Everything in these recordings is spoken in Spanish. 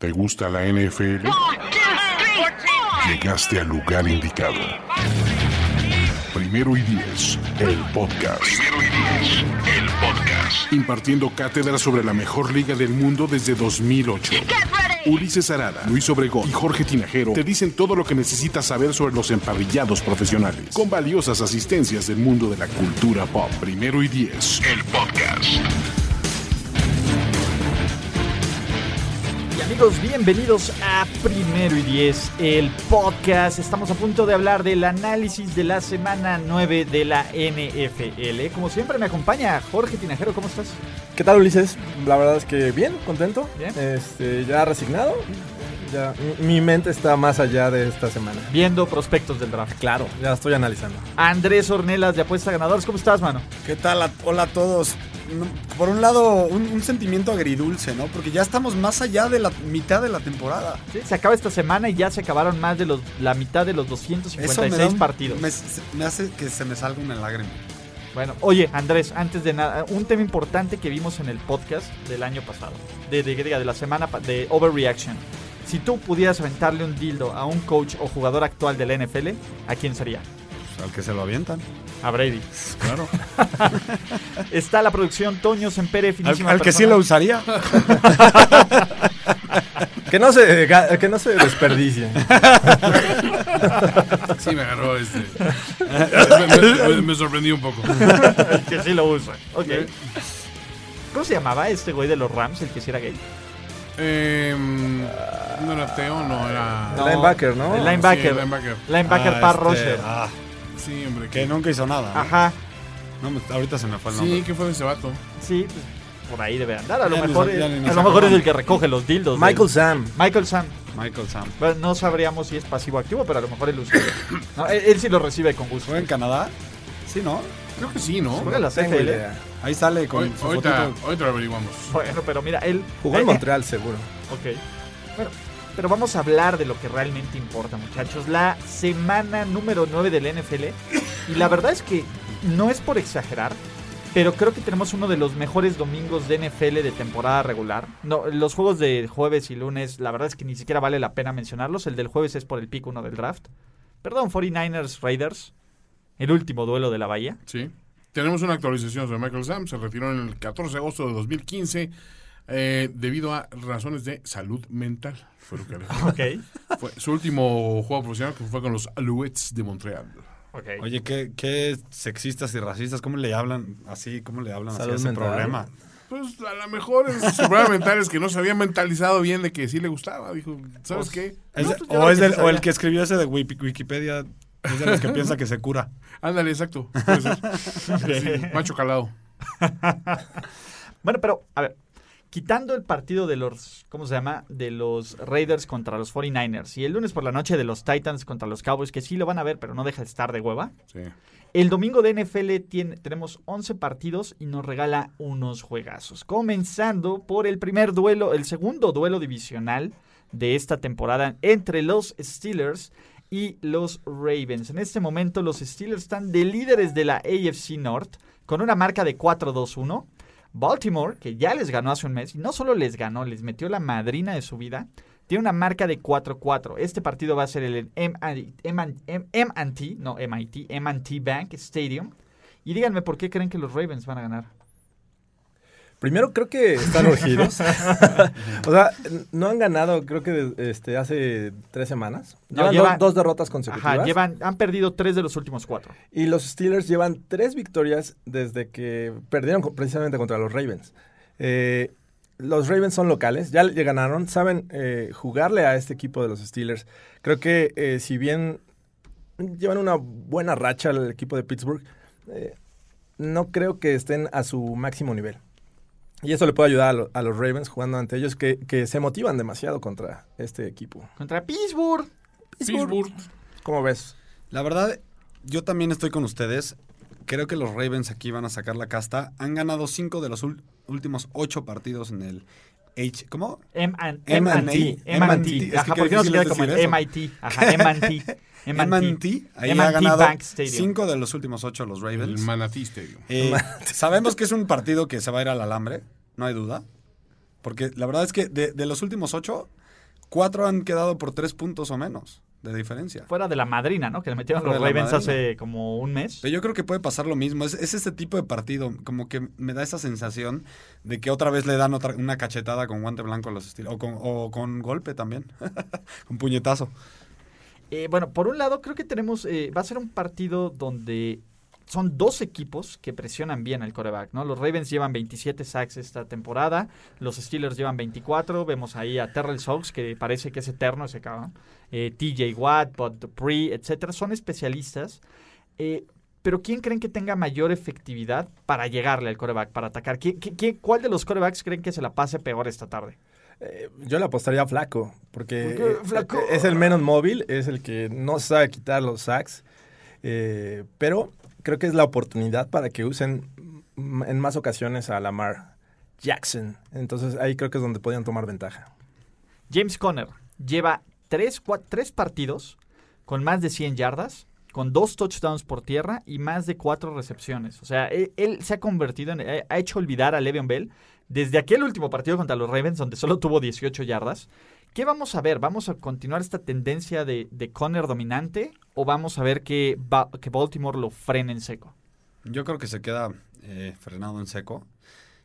¿Te gusta la NFL? Llegaste al lugar indicado. Primero y diez, el podcast. Primero y diez, el podcast. Impartiendo cátedra sobre la mejor liga del mundo desde 2008. Ulises Arada, Luis Obregón y Jorge Tinajero te dicen todo lo que necesitas saber sobre los emparrillados profesionales, con valiosas asistencias del mundo de la cultura pop. Primero y diez, el podcast. Amigos, bienvenidos a Primero y Diez, el podcast. Estamos a punto de hablar del análisis de la semana 9 de la NFL. Como siempre me acompaña Jorge Tinajero, ¿cómo estás? ¿Qué tal Ulises? La verdad es que bien, contento. Bien. Este, ya resignado. Ya, mi, mente está más allá de esta semana. Viendo prospectos del draft. Claro, ya estoy analizando. Andrés Ornelas de Apuesta Ganadores, ¿cómo estás, mano? ¿Qué tal? Hola a todos. Por un lado, un, un sentimiento agridulce, ¿no? Porque ya estamos más allá de la mitad de la temporada. Sí, Se acaba esta semana y ya se acabaron más de los, la mitad de los Eso 256 me, da un- partidos. Me, me hace que se me salga una lágrima. Bueno, oye, Andrés, antes de nada, un tema importante que vimos en el podcast del año pasado, de, de, la semana de Overreaction. Si tú pudieras aventarle un dildo a un coach o jugador actual de la NFL, ¿a quién sería? Pues al que se lo avientan. A Brady. Claro. Está la producción Toño Sempere, al, finísima al que sí lo persona. usaría. Que no se, que no se desperdicie. Sí, me agarró este. me, me- me sorprendí un poco. que sí lo usa. Ok. ¿Cómo se llamaba este güey de los Rams, el que sí era gay? Em, no era Teo, no era. El linebacker, ¿no? El linebacker. Sí, el linebacker. Linebacker Ah, Pat este, Roger. ah, Sí, hombre. que nunca hizo nada. ¿no? Ajá. No, ahorita se me fue el Sí. ¿qué fue de ese vato? Sí, pues por ahí debe andar. A lo Ya mejor, es, a lo mejor es el que recoge los dildos. del- Michael Sam. Michael Sam. Michael Sam. Bueno, no sabríamos si es pasivo o activo, pero a lo mejor él lo usa. No, él, él sí lo recibe con gusto. ¿Fue en Canadá? Sí, ¿no? Creo que sí, ¿no? Juega la CFL. Ahí sale con Hoy- su ahorita, fotito. ahorita lo averiguamos. Bueno, pero mira, él. Jugó en eh, Montreal, seguro. Ok. Bueno, pero vamos a hablar de lo que realmente importa, muchachos. La semana número 9 del NFL. Y la verdad es que no es por exagerar, pero creo que tenemos uno de los mejores domingos de NFL de temporada regular. No, los juegos de jueves y lunes, la verdad es que ni siquiera vale la pena mencionarlos. El del jueves es por el pico 1 del draft. Perdón, 49ers Raiders. El último duelo de la Bahía. Sí. Tenemos una actualización sobre Michael Sam. Se retiró en el 14 de agosto de 2015 eh, debido a razones de salud mental. Fue lo que le Ok. Fue su último juego profesional que fue con los Alouettes de Montreal. Ok. Oye, ¿qué, qué sexistas y racistas, ¿cómo le hablan así? ¿Cómo le hablan así a ese mental. problema? Pues a lo mejor es- su problema mental es que no se había mentalizado bien de que sí le gustaba. Dijo, ¿sabes qué? Es- No, pues o, es del- o el que escribió ese de Wiki- Wikipedia es de los que piensa que se cura. Ándale, exacto. Puede ser. Sí, macho calado. Bueno, pero, a ver, quitando el partido de los, ¿cómo se llama? De los Raiders contra los 49ers y el lunes por la noche de los Titans contra los Cowboys, que sí lo van a ver, pero no deja de estar de hueva. Sí. El domingo de NFL tiene, tenemos 11 partidos y nos regala unos juegazos. Comenzando por el primer duelo, el segundo duelo divisional de esta temporada entre los Steelers y los Ravens. En este momento los Steelers están de líderes de la AFC North con una marca de 4-2-1. Baltimore, que ya les ganó hace un mes, y no solo les ganó, les metió la madrina de su vida, tiene una marca de 4-4. Este partido va a ser el M&T, no MIT, M&T Bank Stadium. Y díganme por qué creen que los Ravens van a ganar. Primero creo que están urgidos. o sea, no han ganado, creo que este, hace tres semanas. No, Llevan, llevan- do- dos derrotas consecutivas. Ajá, llevan, han perdido tres de los últimos cuatro. Y los Steelers llevan tres victorias desde que perdieron precisamente contra los Ravens. Eh, los Ravens son locales, ya ganaron, saben eh, jugarle a este equipo de los Steelers. Creo que eh, si bien llevan una buena racha al equipo de Pittsburgh, no creo que estén a su máximo nivel. Y eso le puede ayudar a, lo- a los Ravens jugando ante ellos, que, que se motivan demasiado contra este equipo. Contra Pittsburgh. Pittsburgh. ¿Cómo ves? La verdad, yo también estoy con ustedes. Creo que los Ravens aquí van a sacar la casta. Han ganado cinco de los últimos ocho partidos en el H. ¿Cómo? M&T. M&T. Ajá, ¿por qué no se queda como el. MIT? Ajá, M&T. M&T. Ahí ha ganado Stadium. cinco de los últimos ocho los El Ravens. Manatee Stadium. Eh, sabemos que es un partido que se va a ir al alambre, no hay duda. Porque la verdad es que de, de los últimos ocho, cuatro han quedado por tres puntos o menos de diferencia. Fuera de la madrina, ¿no? Que le metieron Fuera los Ravens hace como un mes. Pero yo creo que puede pasar lo mismo. Es, es este tipo de partido, como que me da esa sensación de que otra vez le dan otra, una cachetada con guante blanco a los estilos. O con, o con golpe también. con puñetazo. Eh, bueno, por un lado, creo que tenemos. eh, va a ser un partido donde son dos equipos que presionan bien al coreback, ¿no? Los Ravens llevan 27 sacks esta temporada, los Steelers llevan 24. Vemos ahí a Terrell Sox, que parece que es eterno ese cabrón. Eh, TJ Watt, Bud Dupree, etcétera. Son especialistas. Eh, pero ¿quién creen que tenga mayor efectividad para llegarle al coreback, para atacar? ¿Qui- qui- cuál de los corebacks creen que se la pase peor esta tarde? Eh, yo le apostaría a Flaco, porque ¿Por qué eh, Flaco? es el menos móvil, es el que no sabe quitar los sacks, eh, pero creo que es la oportunidad para que usen en más ocasiones a Lamar Jackson. Entonces ahí creo que es donde podían tomar ventaja. James Conner lleva tres, tres partidos con más de 100 yardas, con dos touchdowns por tierra y más de cuatro recepciones. O sea, él, él se ha convertido en... ha hecho olvidar a Le'Veon Bell desde aquel último partido contra los Ravens, donde solo tuvo 18 yardas. ¿Qué vamos a ver? ¿Vamos a continuar esta tendencia de, de Conner dominante o vamos a ver que, Ba- que Baltimore lo frene en seco? Yo creo que se queda eh, frenado en seco.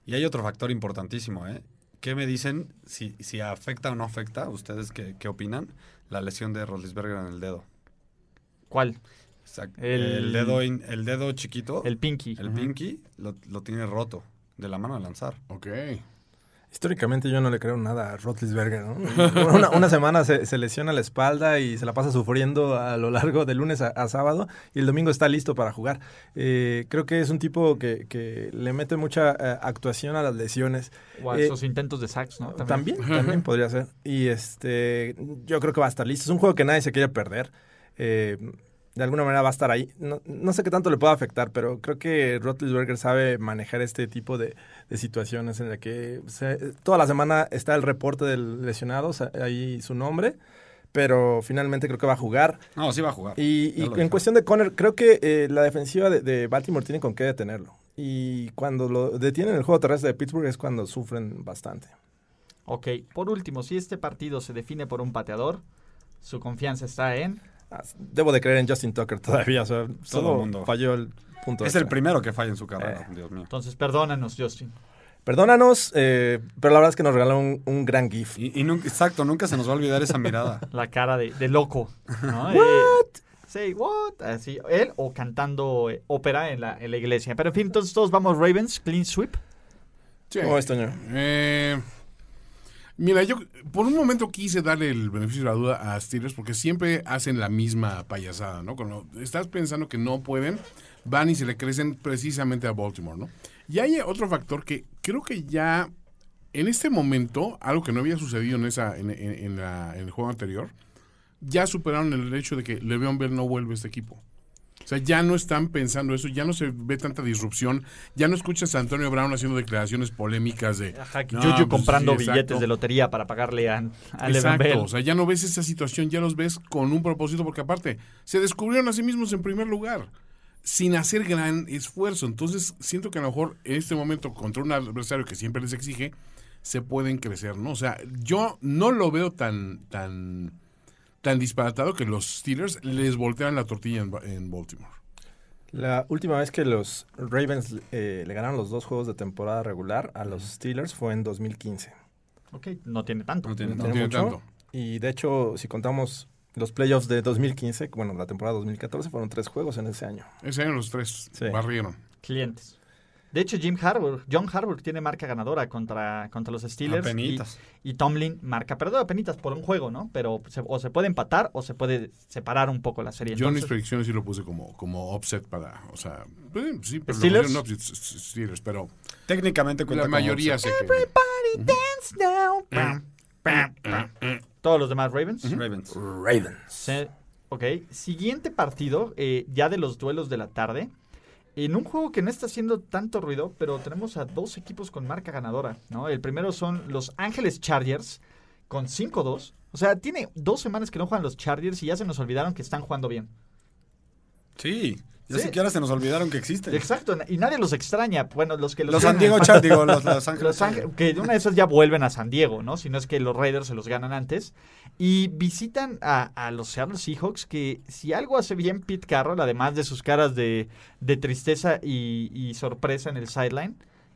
Y hay otro factor importantísimo, ¿eh? ¿Qué me dicen si, si afecta o no afecta? ¿Ustedes qué, qué opinan? La lesión de Roethlisberger en el dedo. ¿Cuál? O sea, El- el, dedo, in- el dedo chiquito, El el, Pinky. pinky, lo, lo tiene roto de la mano de lanzar. Ok. Históricamente yo no le creo nada a Rotlisberger. ¿no? Una, una semana se, se lesiona la espalda y se la pasa sufriendo a lo largo de lunes a, a sábado y el domingo está listo para jugar. Eh, creo que es un tipo que, que le mete mucha eh, actuación a las lesiones. O a Eh, esos intentos de sacks, ¿no? También, también podría ser. Y este, yo creo que va a estar listo. Es un juego que nadie se quiere perder. Eh, de alguna manera va a estar ahí. No, no sé qué tanto le puede afectar, pero creo que Roethlisberger sabe manejar este tipo de, de situaciones en la que se- toda la semana está el reporte del lesionado, o sea, ahí su nombre, pero finalmente creo que va a jugar. No, sí va a jugar. Y, en cuestión de Conner, creo que eh, la defensiva de, de Baltimore tiene con qué detenerlo. Y cuando lo detienen el juego terrestre de Pittsburgh es cuando sufren bastante. Ok, por último, si este partido se define por un pateador, su confianza está en... Debo de creer en Justin Tucker todavía. O sea, solo el mundo. falló el punto. Es extra. el primero que falla en su carrera, Eh. Dios mío. Entonces, perdónanos, Justin. Perdónanos, eh, pero la verdad es que nos regaló un, un gran GIF. Y, y nunca- exacto, nunca se nos va a olvidar esa mirada. La cara de, de loco. ¿no? Eh, sí, what? Así, él o cantando eh, ópera en la, en la iglesia. Pero en fin, entonces todos vamos Ravens, clean sweep. Sí. ¿Cómo Toño? Eh, mira, yo por un momento quise darle el beneficio de la duda a Steelers porque siempre hacen la misma payasada, ¿no? Cuando estás pensando que no pueden, van y se le crecen precisamente a Baltimore, ¿no? Y hay otro factor que creo que ya en este momento, algo que no había sucedido en, esa, en, en- en la- en el juego anterior, ya superaron el hecho de que Le'Veon Bell no vuelve a este equipo. O sea, ya no están pensando eso, ya no se ve tanta disrupción, ya no escuchas a Antonio Brown haciendo declaraciones polémicas de... No, Juju pues, comprando sí, billetes de lotería para pagarle a, a Exacto, Bell. o sea, ya no ves esa situación, ya los ves con un propósito, porque aparte, se descubrieron a sí mismos en primer lugar, sin hacer gran esfuerzo. Entonces, siento que a lo mejor en este momento, contra un adversario que siempre les exige, se pueden crecer, ¿no? O sea, yo no lo veo tan, tan, tan disparatado que los Steelers les voltean la tortilla en, Ba- en Baltimore. La última vez que los Ravens eh, le ganaron los dos juegos de temporada regular a los Steelers fue en 2015. Ok, no tiene tanto. No tiene No No tiene tiene mucho. tanto. Y de hecho, si contamos los playoffs de 2015, bueno, la temporada 2014, fueron tres juegos en ese año. Ese año los tres Sí. barrieron. Clientes. De hecho, Jim Harbour, John Harbour tiene marca ganadora contra, contra los Steelers. Y, Apenitas. y Tomlin marca perdedora apenitas por un juego, ¿no? Pero se- o se puede empatar o se puede separar un poco la serie. Yo en mis Entonces, predicciones sí lo puse como, como offset para, o sea, pues, sí, pero lo ¿Steelers? offset, s- Steelers, pero Técnicamente cuenta la como mayoría offset. sé que... todos los demás Ravens. Ravens. Ravens. Se- ok, siguiente partido, eh, ya de los duelos de la tarde. En un juego que no está haciendo tanto ruido, pero tenemos a dos equipos con marca ganadora, ¿no? El primero son los Ángeles Chargers con 5-2. O sea, tiene dos semanas que no juegan los Chargers y ya se nos olvidaron que están jugando bien. Sí, ya Sí. siquiera se nos olvidaron que existen. Exacto, y nadie los extraña. Bueno, los que los, Los San Diego digo, los Los Ángeles. Los que una de esas ya vuelven a San Diego, ¿no? Si no es que los Raiders se los ganan antes. Y visitan a, a los Seattle Seahawks, que si algo hace bien Pete Carroll, además de sus caras de, de tristeza y, y sorpresa en el sideline,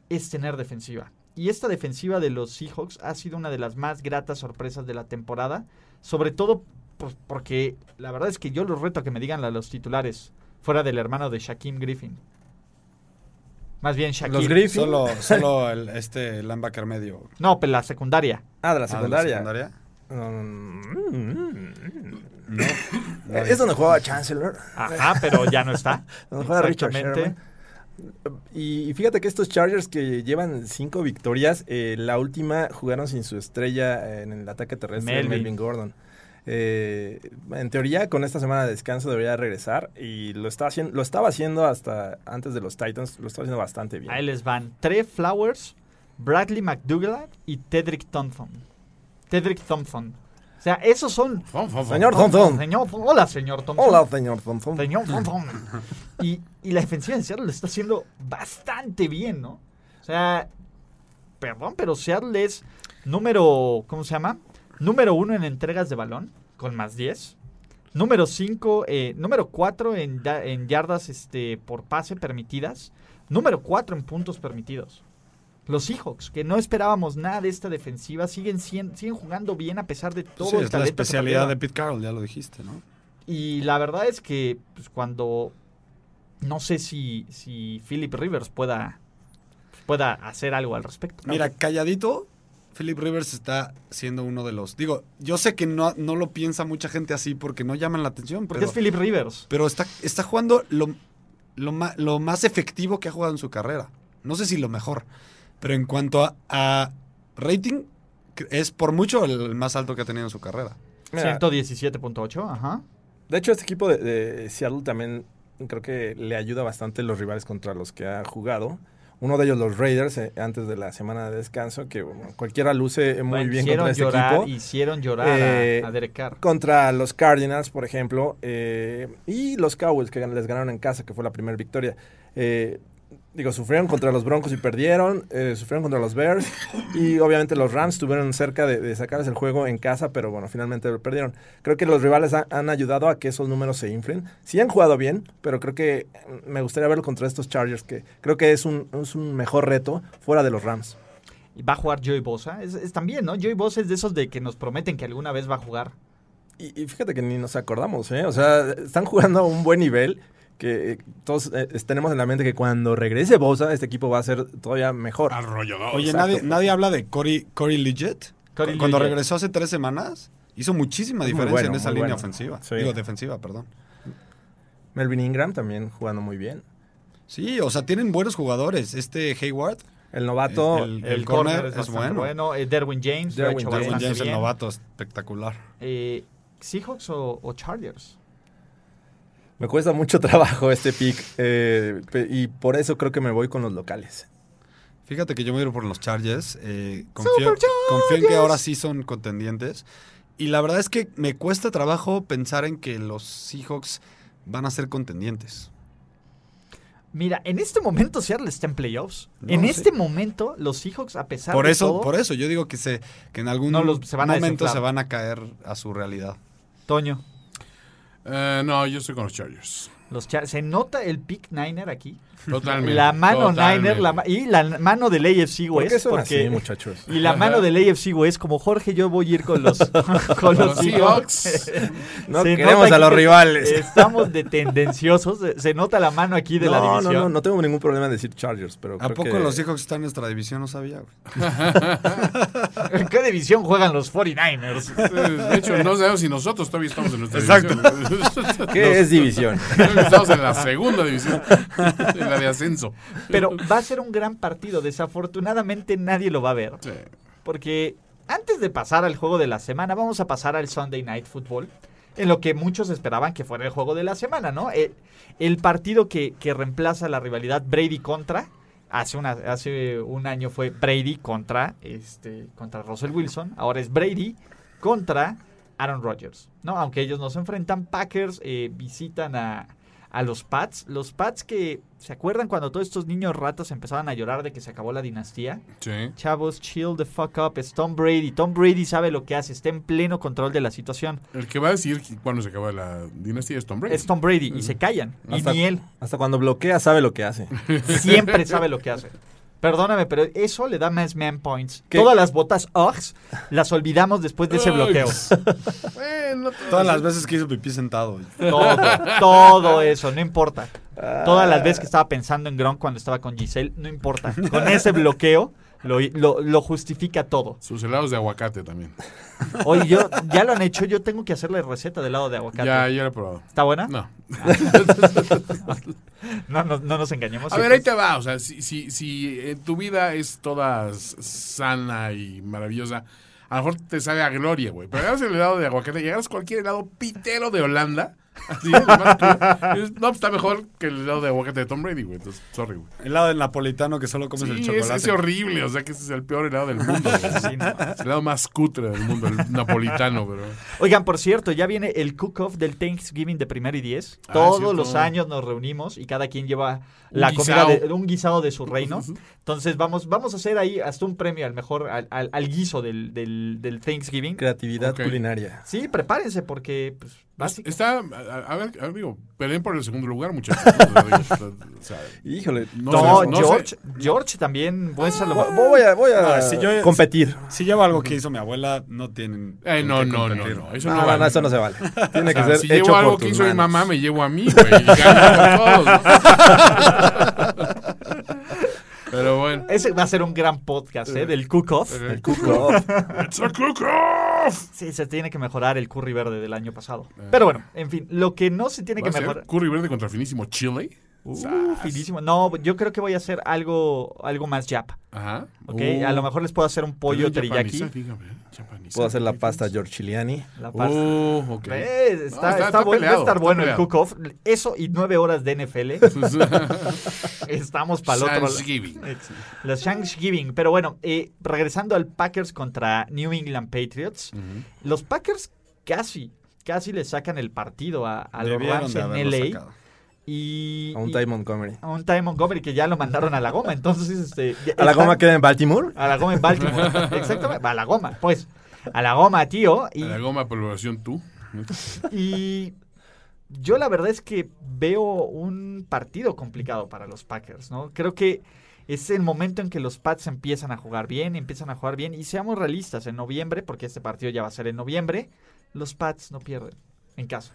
es tener defensiva. Y esta defensiva de los Seahawks ha sido una de las más gratas sorpresas de la temporada. Sobre todo porque la verdad es que yo los reto a que me digan a los titulares, fuera del hermano de Shaquem Griffin. Más bien Shaquem. Los Griffin. Solo, solo el, este linebacker medio. No, pero la secundaria. Ah, de la Ah, ¿de secundaria. secundaria? Mm, No. Es donde jugaba Chancellor. Ajá, pero ya no está. Donde juega Richard. Sherman. Y fíjate que estos Chargers que llevan cinco victorias, eh, la última jugaron sin su estrella en el ataque terrestre, Melvin. Melvin, Gordon. Eh, en teoría, con esta semana de descanso debería regresar y lo, está haciendo, lo estaba haciendo hasta antes de los Titans, lo estaba haciendo bastante bien. Ahí les van Trey Flowers, Bradley McDougall y Tedrick Thompson. Tedrick Thompson. O sea, esos son... Señor Thompson. Señor, hola, señor Thompson. Hola, señor Thompson. Señor Thompson. Y, y la defensiva de Seattle lo está haciendo bastante bien, ¿no? O sea, perdón, pero Seattle es número, ¿cómo se llama? Número uno en entregas de balón, con más 10. Número 5, número 4 en, en yardas este, por pase permitidas. Número 4 en puntos permitidos. Los Seahawks, que no esperábamos nada de esta defensiva, siguen, siguen jugando bien a pesar de todo Sí, el es la talento que especialidad de. Pete Carroll, ya lo dijiste, ¿no? Y la verdad es que pues, cuando no sé si, si Philip Rivers pueda, pueda hacer algo al respecto. Mira, calladito, Philip Rivers está siendo uno de los. Digo, yo sé que no, no lo piensa mucha gente así porque no llaman la atención, porque pero, es Philip Rivers. pero está, está jugando lo, lo, ma- lo más efectivo que ha jugado en su carrera. No sé si lo mejor, pero en cuanto a, a rating, es por mucho el más alto que ha tenido en su carrera. Mira, 117.8, ajá. De hecho, este equipo de, de Seattle también creo que le ayuda bastante los rivales contra los que ha jugado. Uno de ellos, los Raiders, eh, antes de la semana de descanso, que bueno, cualquiera luce muy Bueno, bien contra este llorar, equipo. hicieron llorar a- Eh, a, Derek Carr. Contra los Cardinals, por ejemplo, eh, y los Cowboys, que les ganaron en casa, que fue la primera victoria. Digo, sufrieron contra los Broncos y perdieron, eh, sufrieron contra los Bears, y obviamente los Rams estuvieron cerca de, de sacarles el juego en casa, pero bueno, finalmente lo perdieron. Creo que los rivales han, han ayudado a que esos números se inflen. Sí han jugado bien, pero creo que me gustaría verlo contra estos Chargers, que creo que es un, es un mejor reto fuera de los Rams. Y va a jugar Joey Bosa. Es, es también, ¿no? Joey Bosa es de esos de que nos prometen que alguna vez va a jugar. Y, y fíjate que ni nos acordamos, ¿eh? O sea, están jugando a un buen nivel que eh, todos eh, tenemos en la mente que cuando regrese Bosa, este equipo va a ser todavía mejor. Arrollador. Oye, exacto. nadie, nadie habla de Corey, Corey Liggett. Corey Cuando regresó hace tres semanas, hizo muchísima diferencia bueno, en esa línea bueno. ofensiva. Sí. Digo, defensiva, perdón. Melvin Ingram también jugando muy bien. Sí, o sea, tienen buenos jugadores. Este Hayward, El novato, El- El, corner corner es bueno. bueno. Eh, Derwin James Derwin James. Derwin James, el bien. novato, espectacular. Eh, ¿Seahawks o, o Chargers? Me cuesta mucho trabajo este pick eh, y por eso creo que me voy con los locales. Fíjate que yo me voy a ir por los Chargers. eh, confío, en que ahora sí son contendientes. Y la verdad es que me cuesta trabajo pensar en que los Seahawks van a ser contendientes. Mira, en este momento Seattle está en playoffs. No, en sí. este momento, los Seahawks, a pesar Por de eso, todo, por eso, yo digo que se, que en algún No, los- se van a momento se van a caer a su realidad. Toño, Eh, no, yo estoy con los Chargers. Los se nota el pick Niner aquí. Totalmente. La mano totalmente. Niner la ma- y la mano del AFC ¿Por West. qué son porque, así, muchachos? y la mano del AFC West, como Jorge, yo voy a ir con los, con los Seahawks. No Se queremos a los que rivales. Estamos de tendenciosos. Se- nota la mano aquí de la no, no, división. no, no tengo ningún problema en decir Chargers, pero ¿A creo poco que- los Seahawks están en nuestra división? No sabía. ¿En qué división juegan los 49ers? De hecho, no sabemos si nosotros todavía estamos en nuestra Exacto. división. ¿Qué es división? Estamos en la segunda división, en la de ascenso. Pero va a ser un gran partido. Desafortunadamente nadie lo va a ver. Sí. Porque antes de pasar al juego de la semana, vamos a pasar al Sunday Night Football. En lo que muchos esperaban que fuera el juego de la semana, ¿no? El, el partido que, que reemplaza la rivalidad Brady contra. Hace, una, hace un año fue Brady contra, este, contra Russell Wilson. Ahora es Brady contra Aaron Rodgers. ¿no? Aunque ellos no se enfrentan, Packers eh, visitan a, a los Pats. Los Pats que, ¿se acuerdan cuando todos estos niños ratas empezaban a llorar de que se acabó la dinastía? Sí. Chavos, chill the fuck up. Es Tom Brady. Tom Brady sabe lo que hace. Está en pleno control de la situación. El que va a decir cuando se acaba la dinastía es Tom Brady. Es Tom Brady y se callan. Y Hasta, ni él. hasta cuando bloquea sabe lo que hace. Siempre sabe lo que hace. Perdóname, pero eso le da más man points. ¿Qué? Todas las botas Uggs las olvidamos después de ese bloqueo. Bueno, Todas las veces que hizo pipí sentado. Todo, todo eso, no importa. Todas las veces que estaba pensando en Gronk cuando estaba con Giselle, no importa. Con ese bloqueo lo, lo- lo justifica todo. Sus helados de aguacate también. Oye, yo, ya lo han hecho, yo tengo que hacerle receta de helado de aguacate. Ya, ya lo he probado. ¿Está buena? No. No, no, no nos engañemos. A ver, ahí te va. O sea, si, si, si en tu vida es toda sana y maravillosa, a lo mejor te sabe a gloria, güey. Pero agarras el helado de aguacate y agarras cualquier helado pitero de Holanda. Y dices, no, pues está mejor que el helado de aguacate de Tom Brady, güey. Entonces, sorry, güey. El lado del napolitano que solo comes el Sí, es, chocolate. es horrible. O sea, que ese es el peor helado del mundo. Sí, no. Es el helado más cutre del mundo, el napolitano, pero... Oigan, por cierto, ya viene el cook-off del Thanksgiving de primero y diez. Ah, Todos los años nos reunimos y cada quien lleva Un la comida de un guisado de su reino. Entonces vamos, vamos a hacer ahí hasta un premio al mejor, al, al- al guiso del, del, del Thanksgiving. Creatividad culinaria. Sí, prepárense porque, pues. Está, a, a ver, a ver, digo, peleen por el segundo lugar, muchachos. O sea, Híjole. No No, sé, no sé. George, George también, buen Vo- Voy a, voy a Ah, si yo- competir. Si llevo algo que hizo mi abuela, no tienen. Eh, no, no, no, no. Eso No, no, no, vale. no, eso no se vale. Tiene O sea, que ser si hecho llevo algo por que hizo mi manos. mamá, me llevo a mí, güey. Pero bueno. Ese va a ser un gran podcast, ¿eh? Del cook-off. El cook-off. It's a cook-off. Sí, se tiene que mejorar el curry verde del año pasado. Pero bueno, en fin, lo que no se tiene ¿Va que a ser mejorar. Curry verde contra finísimo Chile. Uh, finísimo. No, yo creo que voy a hacer algo, algo más yap. Ajá. ¿Ok? Uh, a lo mejor les puedo hacer un pollo teriyaki. dígame, Puedo hacer la ¿qué pasta piensas? Georgiliani. La pasta. Uh, ok. ¿Ves? No, Está, está- está está bueno, va a peleado, estar está bueno el cook-off. Eso y nueve horas de NFL. Estamos para el otro lado. Thanksgiving. Los Thanksgiving. Pero bueno, eh, regresando al Packers contra New England Patriots. Los Packers casi, casi le sacan el partido a, a los Rams en LA. sacado. Y, A un y- Ty Montgomery. a un Ty Montgomery que ya lo mandaron a la goma. Entonces, este. ¿A la goma queda en Baltimore? A la goma en Baltimore. Exactamente. A la goma, pues. A la goma, tío. Y, A la goma población tú. y yo la verdad es que veo un partido complicado para los Packers, ¿no? Creo que es el momento en que los Pats empiezan a jugar bien, empiezan a jugar bien. Y seamos realistas, en noviembre, porque este partido ya va a ser en noviembre, los Pats no pierden en casa.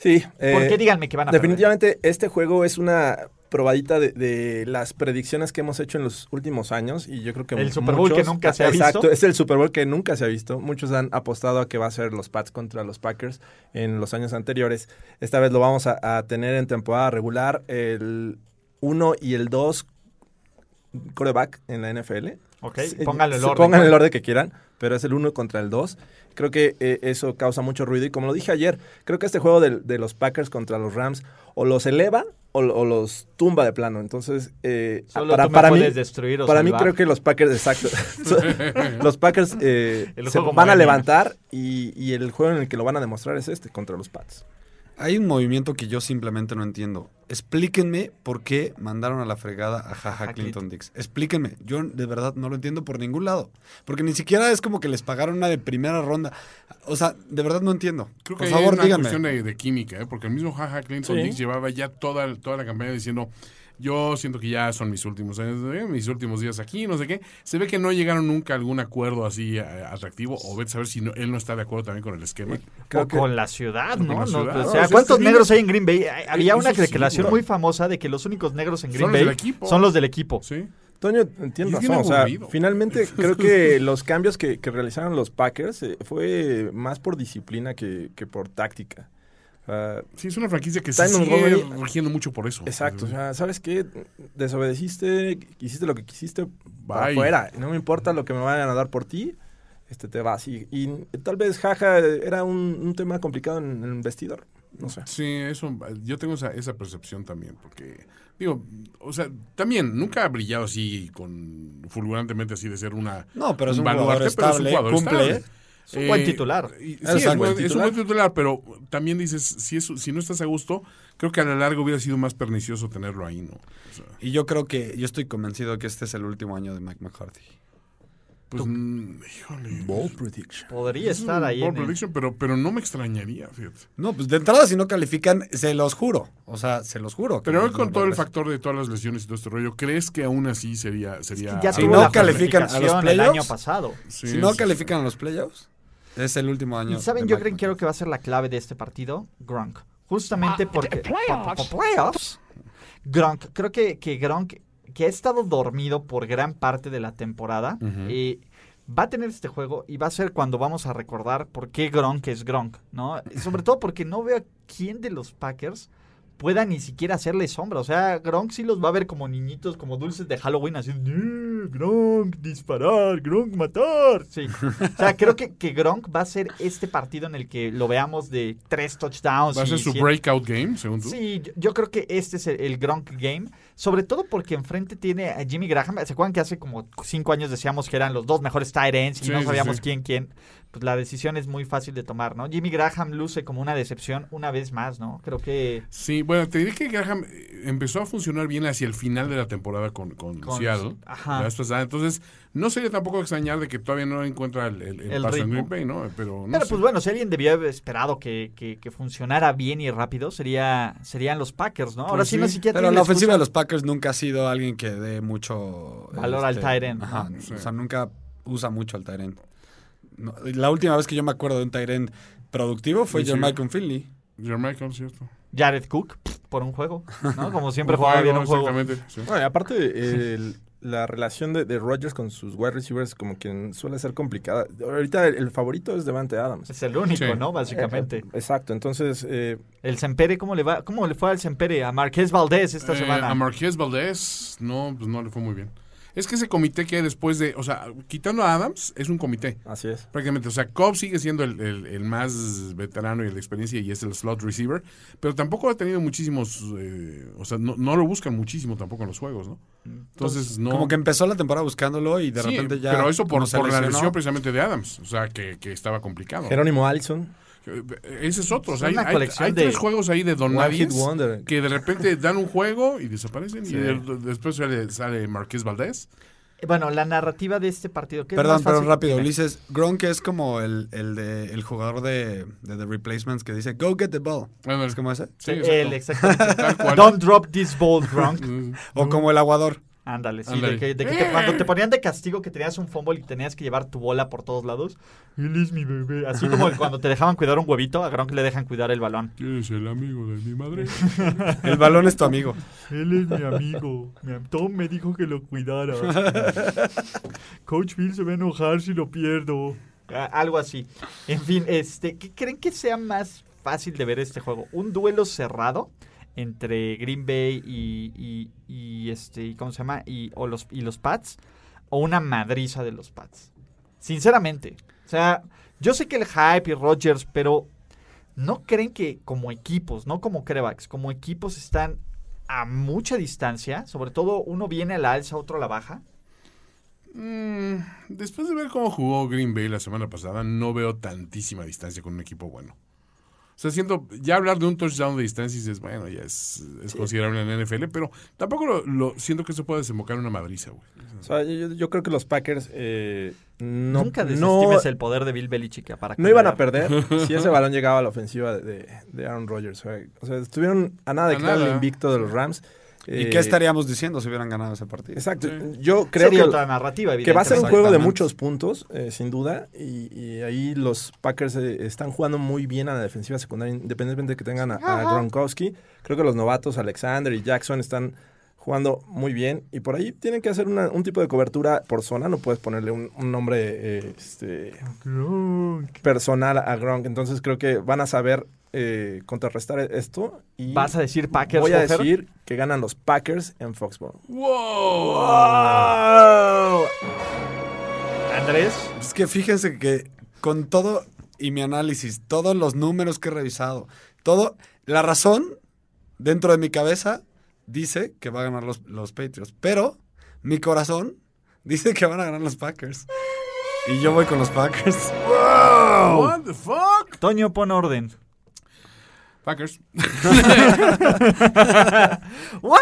Sí. ¿Por eh, qué díganme que van a perder? Definitivamente este juego es una probadita de, de las predicciones que hemos hecho en los últimos años y yo creo que El Super Bowl que nunca se ha Exacto, visto. es el Super Bowl que nunca se ha visto. Muchos han apostado a que va a ser los Pats contra los Packers en los años anteriores. Esta vez lo vamos a, a tener en temporada regular el 1 y el 2 coreback en la NFL. Ok, Sí, pónganlo el orden. Pongan el orden que quieran, pero es el 1 contra el 2. Creo que eh, eso causa mucho ruido y como lo dije ayer, creo que este juego del- de, los Packers contra los Rams o los eleva o, o los tumba de plano. Entonces, eh, Solo para, tú me para mí, destruir o para mí creo que los Packers, exacto, los Packers eh, se van a levantar y, y el juego en el que lo van a demostrar es este, contra los Pats. Hay un movimiento que yo simplemente no entiendo. Explíquenme por qué mandaron a la fregada a Jaja Clinton Dix. Explíquenme. Yo de verdad no lo entiendo por ningún lado. Porque ni siquiera es como que les pagaron una de primera ronda. O sea, de verdad no entiendo. Creo que por ahí favor, es una díganme. cuestión de, de química, ¿eh? porque el mismo Jaja Clinton Sí. Dix llevaba ya toda, toda la campaña diciendo, yo siento que ya son mis últimos años, de- mis últimos días aquí, no sé qué. Se ve que no llegaron nunca a algún acuerdo así eh, atractivo, o vete a saber si no- él no está de acuerdo también con el esquema. Creo o que- con la ciudad, Con ¿no? la No, ciudad. o sea, ¿cuántos es negros hay en Green Bay? Había eso una declaración muy famosa de que los únicos negros en Son Green los del Bay equipo. son los del equipo. Sí. Toño, bien razón. O sea, finalmente creo que los cambios que, que realizaron los Packers eh, fue más por disciplina que, que por táctica. Sí, es una franquicia que se sigue rigiendo mucho por eso. Exacto, o sea, ¿sabes qué? Desobedeciste, hiciste lo que quisiste para Bye. afuera. No me importa lo que me vayan a dar por ti, este te vas. Y, y tal vez Jaja era un, un tema complicado en el vestidor. No sé. Sí, eso, yo tengo esa, esa percepción también, porque, digo, o sea, también nunca ha brillado así, con fulgurantemente así de ser una... No, pero es un jugador pero es un estable, jugador cumple. estable. Es un buen titular. y- sí, Es es, un buen- es un titular. buen titular, pero también dices, si, es, si no estás a gusto, creo que a la larga hubiera sido más pernicioso tenerlo ahí, ¿no? O sea, Y yo creo que, yo estoy convencido que este es el último año de Mike McCarthy. pues, híjole. Bold prediction. Podría Es estar ahí. en el- prediction, pero, pero no me extrañaría, fíjate. No, pues de entrada si no califican, se los juro. O sea, se los juro. Pero hoy con todo el factor de todas las lesiones y todo este rollo, ¿crees que aún así sería... sería Ya Si no califican a los calificación el playoffs, año pasado. Sí, Si no califican a los playoffs, es el último año. Y saben, yo creo, creo que va a ser la clave de este partido, Gronk. Justamente porque... playoffs. playoffs. Gronk, creo que, que Gronk, que ha estado dormido por gran parte de la temporada, eh, va a tener este juego y va a ser cuando vamos a recordar por qué Gronk es Gronk, ¿no? Sobre todo porque no veo a quién de los Packers pueda ni siquiera hacerle sombra. O sea, Gronk sí los va a ver como niñitos, como dulces de Halloween, así, "Eh, Gronk, disparar, Gronk, matar. Sí. O sea, creo que, que Gronk va a ser este partido en el que lo veamos de tres touchdowns. ¿Va a ser su breakout game, según tú? Sí, yo, yo creo que este es el, el Gronk Game. Sobre todo porque enfrente tiene a Jimmy Graham. ¿Se acuerdan que hace como cinco años decíamos que eran los dos mejores tight ends y Sí, no sí, sabíamos sí. quién quién? Pues la decisión es muy fácil de tomar, ¿no? Jimmy Graham luce como una decepción una vez más, ¿no? Creo que... Sí, bueno, te diré que Graham eh, empezó a funcionar bien hacia el final de la temporada con, con, Con- Seattle. ajá. la vez pasada. Entonces, no sería tampoco extrañar de que todavía no encuentra el, el, el El paso en. Green Bay, ¿no? Pero no Pero sé. pues bueno, si alguien debió haber esperado que, que, que funcionara bien y rápido, sería serían los Packers, ¿no? Ahora Pues sí, sí. no siquiera Pero la excusa. ofensiva de los Packers nunca ha sido alguien que dé mucho Valor al tight end, Ajá, ¿no? Sí. o sea, nunca usa mucho al tight end. No, la última vez que yo me acuerdo de un tight end productivo fue Sí, John sí. Michael Finley. Jermichael, cierto. Jared Cook, por un juego, ¿no? Como siempre jugaba bien un juego. Exactamente. sí. Bueno, y aparte, el- la relación de, de Rodgers con sus wide receivers como que suele ser complicada. Ahorita el, el favorito es Devante Adams. Es el único, Sí. ¿no? Básicamente. Eh, exacto, entonces eh, El Sempere, ¿cómo le va? ¿Cómo le fue al Sempere? A Marqués Valdés esta Eh, semana. a Marqués Valdés, no, pues no le fue muy bien. Es que ese comité que hay después de, o sea, quitando a Adams, es un comité. así es. Prácticamente, o sea, Cobb sigue siendo el, el- el más veterano y el de experiencia y es el slot receiver, pero tampoco ha tenido muchísimos, eh, o sea, no, no lo buscan muchísimo tampoco en los juegos, ¿no? Entonces, no. Como que empezó la temporada buscándolo y de Sí, repente ya. Pero eso por, por la lesión precisamente de Adams, o sea, que, que estaba complicado. Jerónimo Allison, Ese es otro, o sea, Es hay, una hay- hay tres juegos ahí de Don que de repente dan un juego y desaparecen Sí. y de- después sale, sale Marqués Valdés. Bueno, la narrativa de este partido. ¿qué es Perdón, más pero rápido. Ulises. Gronk es como el, el, de, el jugador de, de The Replacements que dice, go get the ball. Bueno, ¿Es como ese? sí, Él, exacto. exactamente. Tal cual. Don't drop this ball, Gronk. O como el aguador. Ándale, sí. De que, de que te- cuando te ponían de castigo que tenías un fumble y tenías que llevar tu bola por todos lados. Él es mi bebé. Así como cuando te dejaban cuidar un huevito, a Gronk le dejan cuidar el balón. ¿Quién es el amigo de mi madre? El balón es tu amigo. Él es mi amigo. Mi am- Tom me dijo que lo cuidara. Coach Bill se va a enojar si lo pierdo. algo así. En fin, este, ¿qué creen que sea más fácil de ver este juego? ¿Un duelo cerrado entre Green Bay y, y, y, este, ¿cómo se llama? Y, o los, y los Pats. ¿O una madriza de los Pats? Sinceramente. O sea, yo sé que el hype y Rodgers, pero ¿no creen que como equipos, no como Crevax, como equipos están a mucha distancia? Sobre todo uno viene a la alza, otro a la baja. Mm, después de ver cómo jugó Green Bay la semana pasada, no veo tantísima distancia con un equipo bueno. O sea, siento, ya hablar de un touchdown de distancia dices, bueno, ya es, es considerable en la NFL, pero tampoco lo, lo- siento que eso puede desembocar en una madriza, güey. O sea, yo, yo creo que los Packers eh, no, Nunca no, desestimes el poder de Bill Belichick para no iban a perder si ese balón llegaba a la ofensiva de, de Aaron Rodgers. O sea, estuvieron a nada de A quitarle el invicto de los Rams. ¿Y Eh, qué estaríamos diciendo si hubieran ganado ese partido? Exacto. Sí. Yo creo Sería que, otra narrativa, que va a ser un juego de muchos puntos, eh, sin duda. Y, y ahí los Packers eh, están jugando muy bien a la defensiva secundaria, independientemente de que tengan a, a Gronkowski. Creo que los novatos, Alexander y Jackson, están jugando muy bien. Y por ahí tienen que hacer una- un tipo de cobertura por zona. No puedes ponerle un, un nombre eh, este, personal a Gronk. Entonces creo que van a saber eh, contrarrestar esto. Y ¿Vas a decir Packers, voy a Hofer? decir que ganan los Packers en Foxborough. ¡Wow! Andrés. Es que fíjense que con todo y mi análisis, todos los números que he revisado, todo, la razón dentro de mi cabeza dice que va a ganar los, los Patriots, pero mi corazón dice que van a ganar los Packers. Y yo voy con los Packers. What the fuck? Toño, pon orden. Packers. ¿What?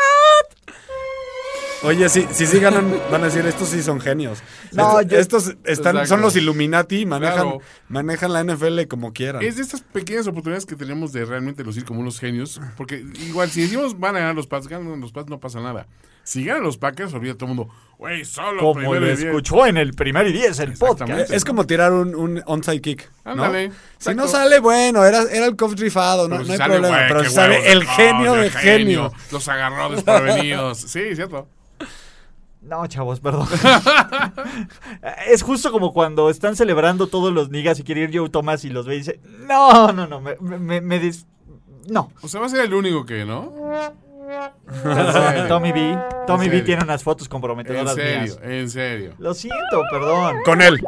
Oye, si, si sí ganan, van a decir, estos sí son genios. No, estos yo- estos están, Exacto. son los Illuminati, manejan, Claro. manejan la NFL como quieran. Es de estas pequeñas oportunidades que tenemos de realmente lucir como unos genios. Porque igual, si decimos van a ganar los Pats, ganan los Pats, no pasa nada. Si ganan los Packers, olvida todo el mundo. Güey, solo Como lo y diez". escuchó en el primer y diez, el podcast. Es como tirar un, un onside kick. ¿no? Ándale, Si no sale, bueno, era, era el coach rifado, no, hay sale, problema. pero si sale huevos, el genio el de genio. Los agarró desprevenidos. sí, cierto. No, chavos, perdón. es justo como cuando están celebrando todos los niggas y quiere ir Joe Thomas y los ve y dice, no, no, no, me, me, me dis- No. O sea, va a ser el único que, ¿no? Tommy B. Tommy En B serio. tiene unas fotos En comprometedoras serio, mías. en serio. Lo siento, perdón. Con él.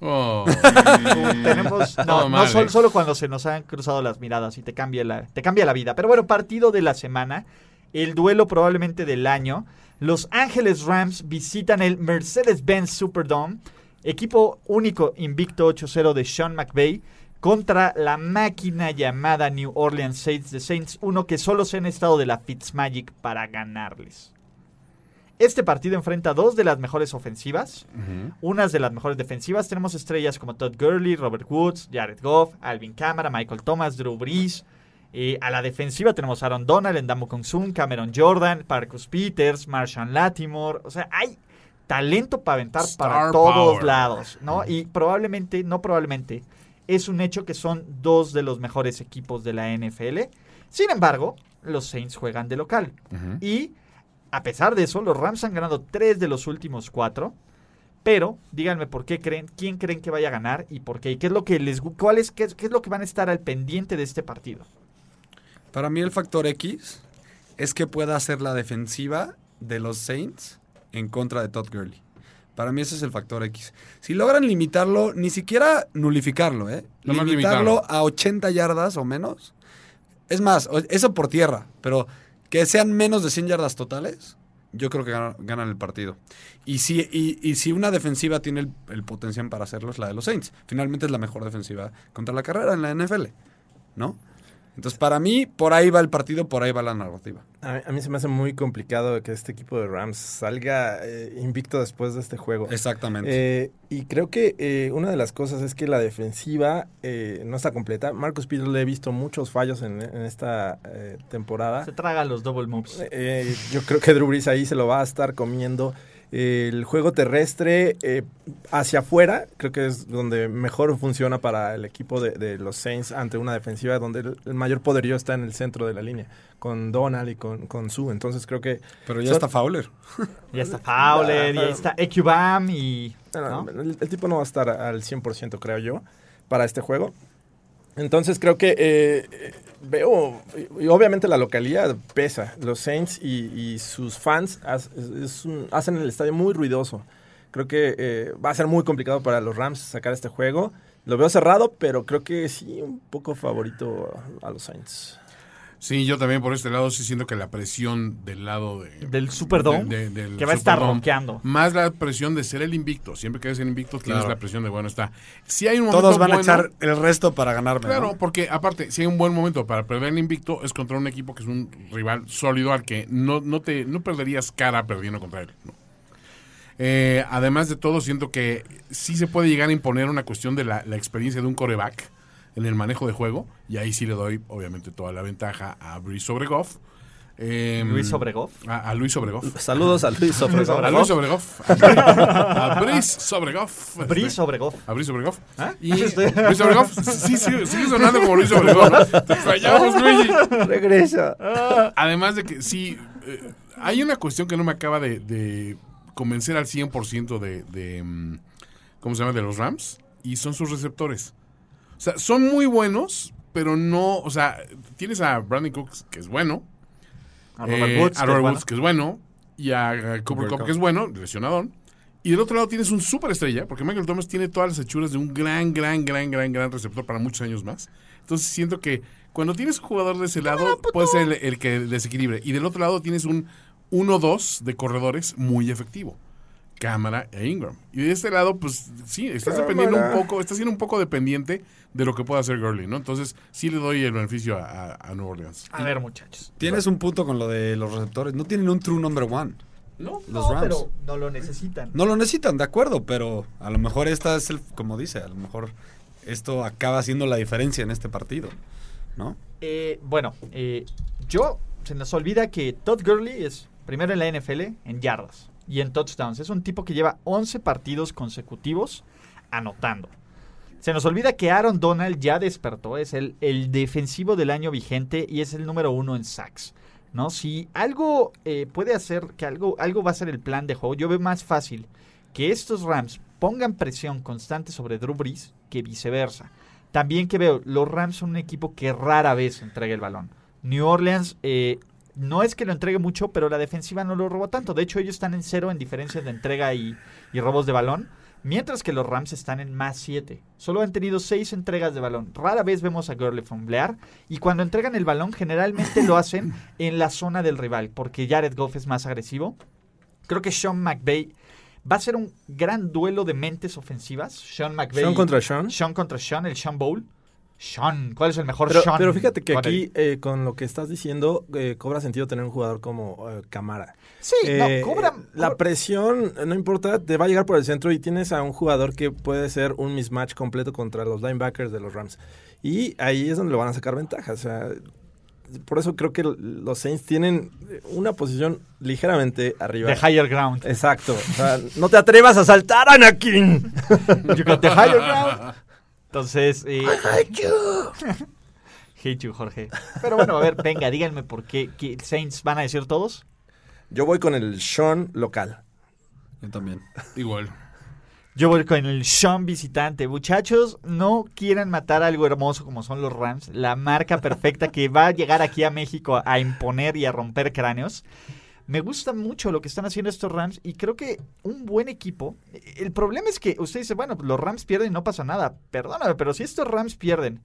Oh. Tenemos, no, no solo cuando se nos han cruzado las miradas y te cambia la, te cambia la vida. Pero bueno, partido de la semana, el duelo probablemente del año. Los Ángeles Rams visitan el Mercedes-Benz Superdome, equipo único invicto 8-0 de Sean McVay contra la máquina llamada New Orleans Saints de Saints 1 que solo se han estado de la Fitzmagic para ganarles. Este partido enfrenta dos de las mejores ofensivas, unas de las mejores defensivas. Tenemos estrellas como Todd Gurley, Robert Woods, Jared Goff, Alvin Kamara, Michael Thomas, Drew Brees. Eh, a la defensiva tenemos Aaron Donald, Endamo Kongsun, Cameron Jordan, Parkus Peters, Marshawn Latimore. O sea, hay talento para aventar para todos power. lados, ¿no? Y probablemente, no probablemente, es un hecho que son dos de los mejores equipos de la NFL. Sin embargo, los Saints juegan de local. Y a pesar de eso, los Rams han ganado tres de los últimos cuatro. Pero díganme por qué creen, quién creen que vaya a ganar y por qué. ¿Y qué es lo que les cuál es, qué, qué es lo que van a estar al pendiente de este partido? Para mí el factor X es que pueda hacer la defensiva de los Saints en contra de Todd Gurley. Para mí ese es el factor X. Si logran limitarlo, ni siquiera nulificarlo, ¿eh? Limitarlo limitarlo. a 80 yardas o menos. Es más, eso por tierra, pero que sean menos de 100 yardas totales, yo creo que ganan, ganan el partido. Y si, y, y si una defensiva tiene el, el potencial para hacerlo, es la de los Saints. Finalmente es la mejor defensiva contra la carrera en la NFL, ¿no? Entonces, para mí, por ahí va el partido, por ahí va la narrativa. A, a mí se me hace muy complicado que este equipo de Rams salga eh, invicto después de este juego. Exactamente. Eh, y creo que eh, una de las cosas es que la defensiva eh, no está completa. Marcus Peters le he visto muchos fallos en, en esta eh, temporada. Se traga los double moves. Eh, yo creo que Drew Brees ahí se lo va a estar comiendo. El juego terrestre eh, hacia afuera, creo que es donde mejor funciona para el equipo de, de los Saints ante una defensiva donde el, el mayor poderío está en el centro de la línea, con Donald y con, con Sue. Entonces creo que Pero ya son- está Fowler. Ya está Fowler, ya está EQBAM y... No, ¿no? el, el tipo no va a estar al 100%, creo yo, para este juego. Entonces creo que eh, veo, y obviamente la localidad pesa. Los Saints y, sus fans hacen el estadio muy ruidoso. Creo que eh, va a ser muy complicado para los Rams sacar este juego. Lo veo cerrado, pero creo que sí, un poco favorito a los Saints. Sí, yo también por este lado sí siento que la presión del lado de, Del Superdome, de- de- del que va a estar ronqueando. Más la presión de ser el invicto. Siempre que eres el invicto tienes la presión de, bueno, está. Si hay un momento Todos van a echar el resto para ganarme. Claro, ¿no? porque aparte, si hay un buen momento para perder el invicto, es contra un equipo que es un rival sólido al que no, no te no perderías cara perdiendo contra él. ¿no? Eh, además de todo, siento que sí se puede llegar a imponer una cuestión de la, la experiencia de un coreback en el manejo de juego, y ahí sí le doy, obviamente, toda la ventaja a Breeze sobre Goff. Eh, Luis Obregón. A, a Luis Obregoff. Saludos a Luis Obregón. A Luis Obregoff. A Brice Sobregoff. Brice. A Brice Obregoff. ¿Ah? Y Luis Obregoff, sí, sí, sigue sonando como Luis Obregón. ¿no? Te fallamos, Luigi. Regresa. Además de que sí, eh, hay una cuestión que no me acaba de, de convencer al 100% de, de, mm, ¿cómo se llama? De los Rams. Y son sus receptores. O sea, son muy buenos, pero no, o sea, tienes a Brandon Cooks, que es bueno. A Robert eh, Woods. a que Robert es bueno. Woods, que es bueno. Y a, a Cooper Cup, que es bueno, lesionadón. Y del otro lado tienes un súper estrella, porque Michael Thomas tiene todas las hechuras de un gran, gran, gran, gran, gran receptor para muchos años más. Entonces siento que cuando tienes un jugador de ese lado, puede ser el, el que desequilibre. Y del otro lado tienes un 1-2 de corredores muy efectivo. Cámara e Ingram. Y de este lado, pues sí, estás dependiendo un poco, estás siendo un poco dependiente de lo que pueda hacer Gurley, ¿no? Entonces, sí le doy el beneficio a, a, New Orleans. A ver, muchachos. Tienes un punto con lo de los receptores. No tienen un true number one. No, los Rams. pero no lo necesitan. No lo necesitan, de acuerdo, pero a lo mejor esta es el, como dice, a lo mejor esto acaba siendo la diferencia en este partido, ¿no? Eh, bueno, eh, yo, se nos olvida que Todd Gurley es primero en la NFL en yardas y en touchdowns. Es un tipo que lleva 11 partidos consecutivos anotando. Se nos olvida que Aaron Donald ya despertó, es el, el defensivo del año vigente y es el número uno en sacks. ¿no? Si algo eh, puede hacer, que algo, algo va a ser el plan de juego, yo veo más fácil que estos Rams pongan presión constante sobre Drew Brees que viceversa. También que veo, los Rams son un equipo que rara vez entrega el balón. New Orleans eh, no es que lo entregue mucho, pero la defensiva no lo robó tanto. De hecho, ellos están en cero en diferencias de entrega y, y robos de balón. Mientras que los Rams están en más 7. Solo han tenido 6 entregas de balón. Rara vez vemos a Gurley fumblear. Y cuando entregan el balón, generalmente lo hacen en la zona del rival. Porque Jared Goff es más agresivo. Creo que Sean McVay va a ser un gran duelo de mentes ofensivas. Sean McVay. Sean contra Sean. Sean contra Sean, el Sean Bowl. Sean, ¿cuál es el mejor pero, Sean? Pero fíjate que aquí, eh, con lo que estás diciendo, eh, cobra sentido tener un jugador como eh, Camara. Sí, no, cobra, La presión, no importa, te va a llegar por el centro y tienes a un jugador que puede ser un mismatch completo contra los linebackers de los Rams. Y ahí es donde lo van a sacar ventaja. O sea, por eso creo que los Saints tienen una posición ligeramente arriba. De higher ground. Exacto. O sea, no te atrevas a saltar, Anakin. you got the higher ground. Entonces. Eh, I hate you. hate you, Jorge. Pero bueno, a ver, venga, díganme por qué. ¿qué ¿Saints van a decir todos? Yo voy con el Sean local. Yo también. Igual. Yo voy con el Sean visitante. Muchachos, no quieran matar algo hermoso como son los Rams. La marca perfecta que va a llegar aquí a México a imponer y a romper cráneos. Me gusta mucho lo que están haciendo estos Rams y creo que un buen equipo. El problema es que usted dice, bueno, los Rams pierden y no pasa nada. Perdóname, pero si estos Rams pierden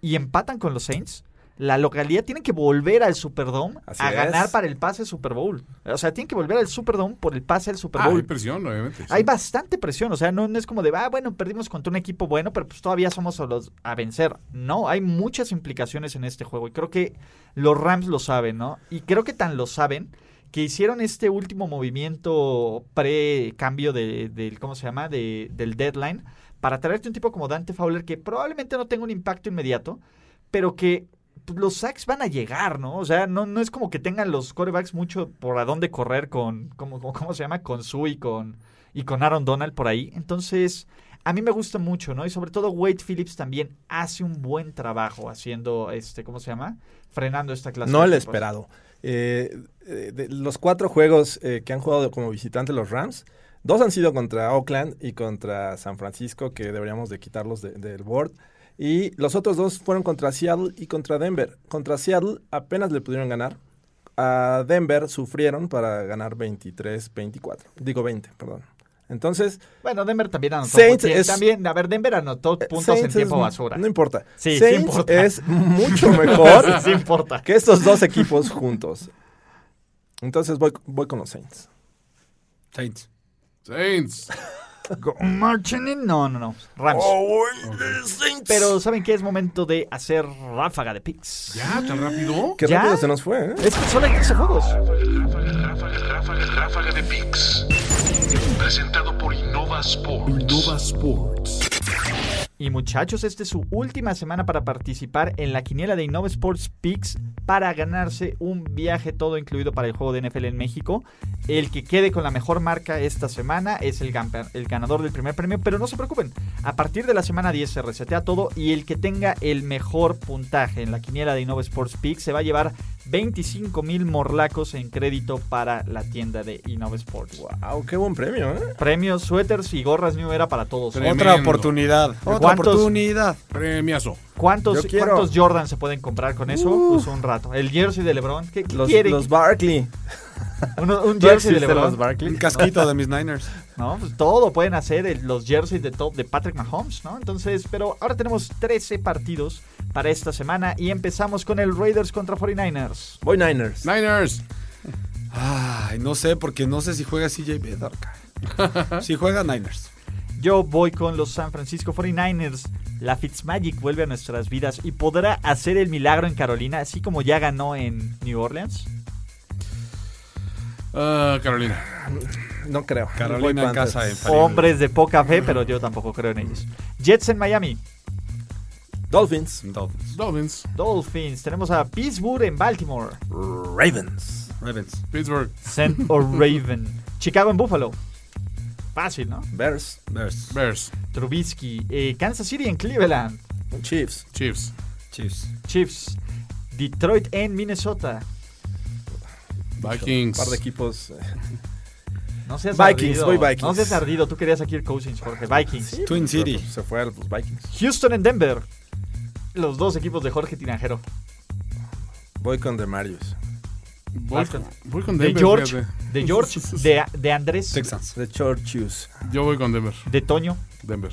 y empatan con los Saints, la localidad tiene que volver al Superdome a ganar para el pase Super Bowl. O sea, tienen que volver al Superdome por el pase al Super Bowl. hay presión, obviamente. Hay bastante presión. O sea, no, no, es como de, ah, bueno, perdimos contra un equipo bueno, pero pues todavía somos los a vencer. No, hay muchas implicaciones en este juego. Y creo que los Rams lo saben, ¿no? Y creo que tan lo saben que hicieron este último movimiento pre-cambio de, del, ¿cómo se llama? De, del deadline, para traerte un tipo como Dante Fowler que probablemente no tenga un impacto inmediato, pero que pues, los sacks van a llegar, ¿no? O sea, no, no es como que tengan los corebacks mucho por a dónde correr con, ¿cómo, cómo se llama? Con Sue y con, y con Aaron Donald por ahí. Entonces, a mí me gusta mucho, ¿no? Y sobre todo Wade Phillips también hace un buen trabajo haciendo, este, ¿cómo se llama? Frenando esta clase. No el esperado. Eh, de los cuatro juegos eh, que han jugado como visitante los Rams, dos han sido contra Oakland y contra San Francisco, que deberíamos de quitarlos del board. Y los otros dos fueron contra Seattle y contra Denver. Contra Seattle apenas le pudieron ganar. A Denver sufrieron para ganar 23-24. Digo 20, perdón. Entonces. Bueno, Denver también anotó. Saints es, también, a ver, Denver anotó eh, puntos en tiempo basura. No importa. Sí, Saints importa. es mucho mejor sí, importa. que estos dos equipos juntos. Entonces voy, voy con los Saints. Saints. Saints. Go marching in. No, no, no. Rams. Oh, Saints. Pero ¿saben qué? Es momento de hacer ráfaga de picks. ¿Ya? ¿Tan rápido? Qué rápido se nos fue, ¿eh? Es que solo hay 15 juegos. Ráfaga, ráfaga, ráfaga de picks. Presentado por Innova Sports. Innova Sports. Y muchachos, esta es su última semana para participar en la quiniela de Innova Sports Picks para ganarse un viaje todo incluido para el juego de NFL en México. El que quede con la mejor marca esta semana es el, el ganador del primer premio, pero no se preocupen, a partir de la semana 10 se resetea todo y el que tenga el mejor puntaje en la quiniela de Innova Sports Picks se va a llevar 25 mil morlacos en crédito para la tienda de Innova Sports. ¡Wow! ¡Qué buen premio! ¿eh? Premios, suéteres y gorras New Era para todos. Otra oportunidad. Otra oportunidad. Premiazo. ¿Cuántos, ¿Cuántos Jordan se pueden comprar con eso? Uh. Pues un rato. El jersey de LeBron. ¿Qué, los, quiere? Los Barkley. un jersey de LeBron. Un casquito de mis Niners. No, pues todo pueden hacer los jerseys de, top de Patrick Mahomes, ¿no? Entonces, pero ahora tenemos 13 partidos para esta semana y empezamos con el Raiders contra 49ers. Voy Niners. Niners. Ay, no sé, porque no sé si juega CJ Bedard. Si juega Niners. Yo voy con los San Francisco 49ers. La Fitzmagic vuelve a nuestras vidas y podrá hacer el milagro en Carolina, así como ya ganó en New Orleans. Ah, Carolina. No creo. Carolina en Panthers. casa. infalible. Hombres de poca fe, pero yo tampoco creo en ellos. Jets en Miami. Dolphins. Dolphins. Dolphins. Dolphins. Tenemos a Pittsburgh en Baltimore. Ravens. Ravens. Pittsburgh. Saint o Raven. Chicago en Buffalo. Fácil, ¿no? Bears. Bears. Bears. Trubisky. Eh, Kansas City en Cleveland. Chiefs. Chiefs. Chiefs. Chiefs. Detroit en Minnesota. Vikings. Un par de equipos. No seas Vikings, ardido. voy Vikings. No seas ardido. Tú querías a Kirk Cousins, Jorge. Vikings. Twin City. Se fue a los Vikings. Houston en Denver. Los dos equipos de Jorge Tinajero. Voy con Demarius. Voy, con- voy con De Denver. George. fíjate. De George. De, de Andrés. Texans. The Churchius. Yo voy con Denver. De Toño. Denver.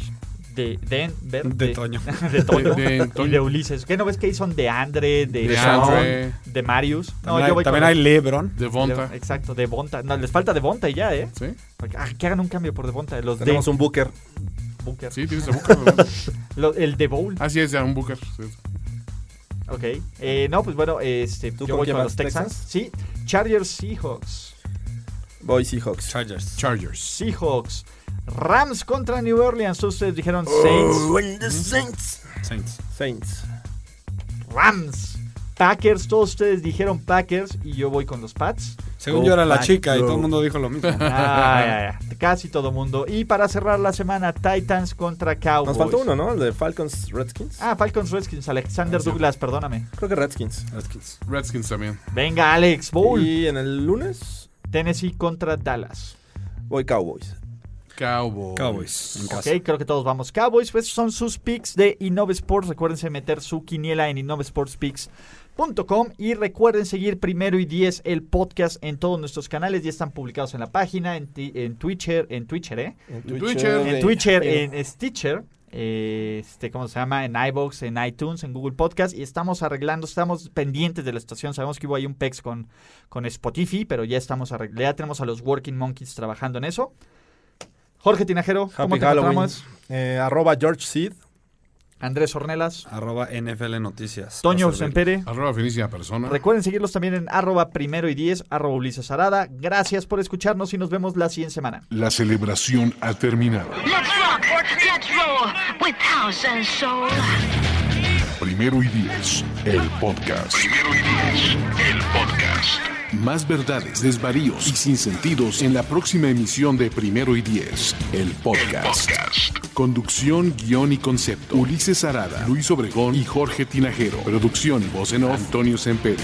De Denver. De Toño. De Toño. De- de y de Ulises. ¿Qué no ves que ahí son de Andre, de, De Sean, Andre. de Marius? No, También, yo hay, voy también con hay LeBron. De Vonta. de- Exacto, de Bonta. No, les falta de Bonta y ya, ¿eh? ¿Sí? Ah, que hagan un cambio por de Bonta. Los Tenemos de un Booker. Booker. Sí, tienes a Booker. el de Bowl. Así es, ya un Booker. sí. Ok. Eh, no, pues bueno, este, ¿Tú yo voy con los Texans. Texans? Sí. Chargers, Seahawks. Voy Seahawks. Chargers. Chargers. Seahawks. Rams contra New Orleans. Ustedes dijeron Saints. Oh, and the Saints. Saints. Saints. Rams. Packers. Todos ustedes dijeron Packers y yo voy con los Pats. Según yo era la chica y todo el mundo dijo lo mismo. Ah, ya, ya. Casi todo mundo. Y para cerrar la semana, Titans contra Cowboys. Nos faltó uno, ¿no? El de Falcons Redskins. Ah, Falcons Redskins. Alexander Ah, sí. Douglas, perdóname. Creo que Redskins. Redskins. Redskins también. Venga, Alex. Bowl. Y en el lunes Tennessee contra Dallas. voy Cowboys. Cowboys. Cowboys. En Ok, creo que todos vamos Cowboys. Pues son sus picks de Innove Sports. Recuérdense meter su quiniela en innovesportspicks.com y recuerden seguir primero y 10 el podcast en todos nuestros canales. Ya están publicados en la página, en, ti- en Twitter, ¿eh? En Twitcher. En Twitter, en Stitcher, este, ¿cómo se llama? En iBox, en iTunes, en Google Podcast. Y estamos arreglando, estamos pendientes de la estación. Sabemos que hubo ahí un PEX con, con Spotify, pero ya estamos arreglando. Ya tenemos a los Working Monkeys trabajando en eso. Jorge Tinajero, ¿cómo Happy te Halloween. encontramos? Eh, arroba George Seed. Andrés Ornelas, Arroba NFL Noticias. Toño. Sempere. Arroba finísima persona. Recuerden seguirlos también en arroba primero y diez, arroba Ulises Arada. Gracias por escucharnos y nos vemos la siguiente semana. La celebración ha terminado. Let's rock, let's roll with house and soul. Primero y diez, el podcast. Primero y diez, el podcast. Más verdades, desvaríos y sinsentidos en la próxima emisión de Primero y Diez, el podcast. Conducción, guion y concepto. Ulises Arada, Luis Obregón y Jorge Tinajero. Producción y voz en off, Antonio Sempere.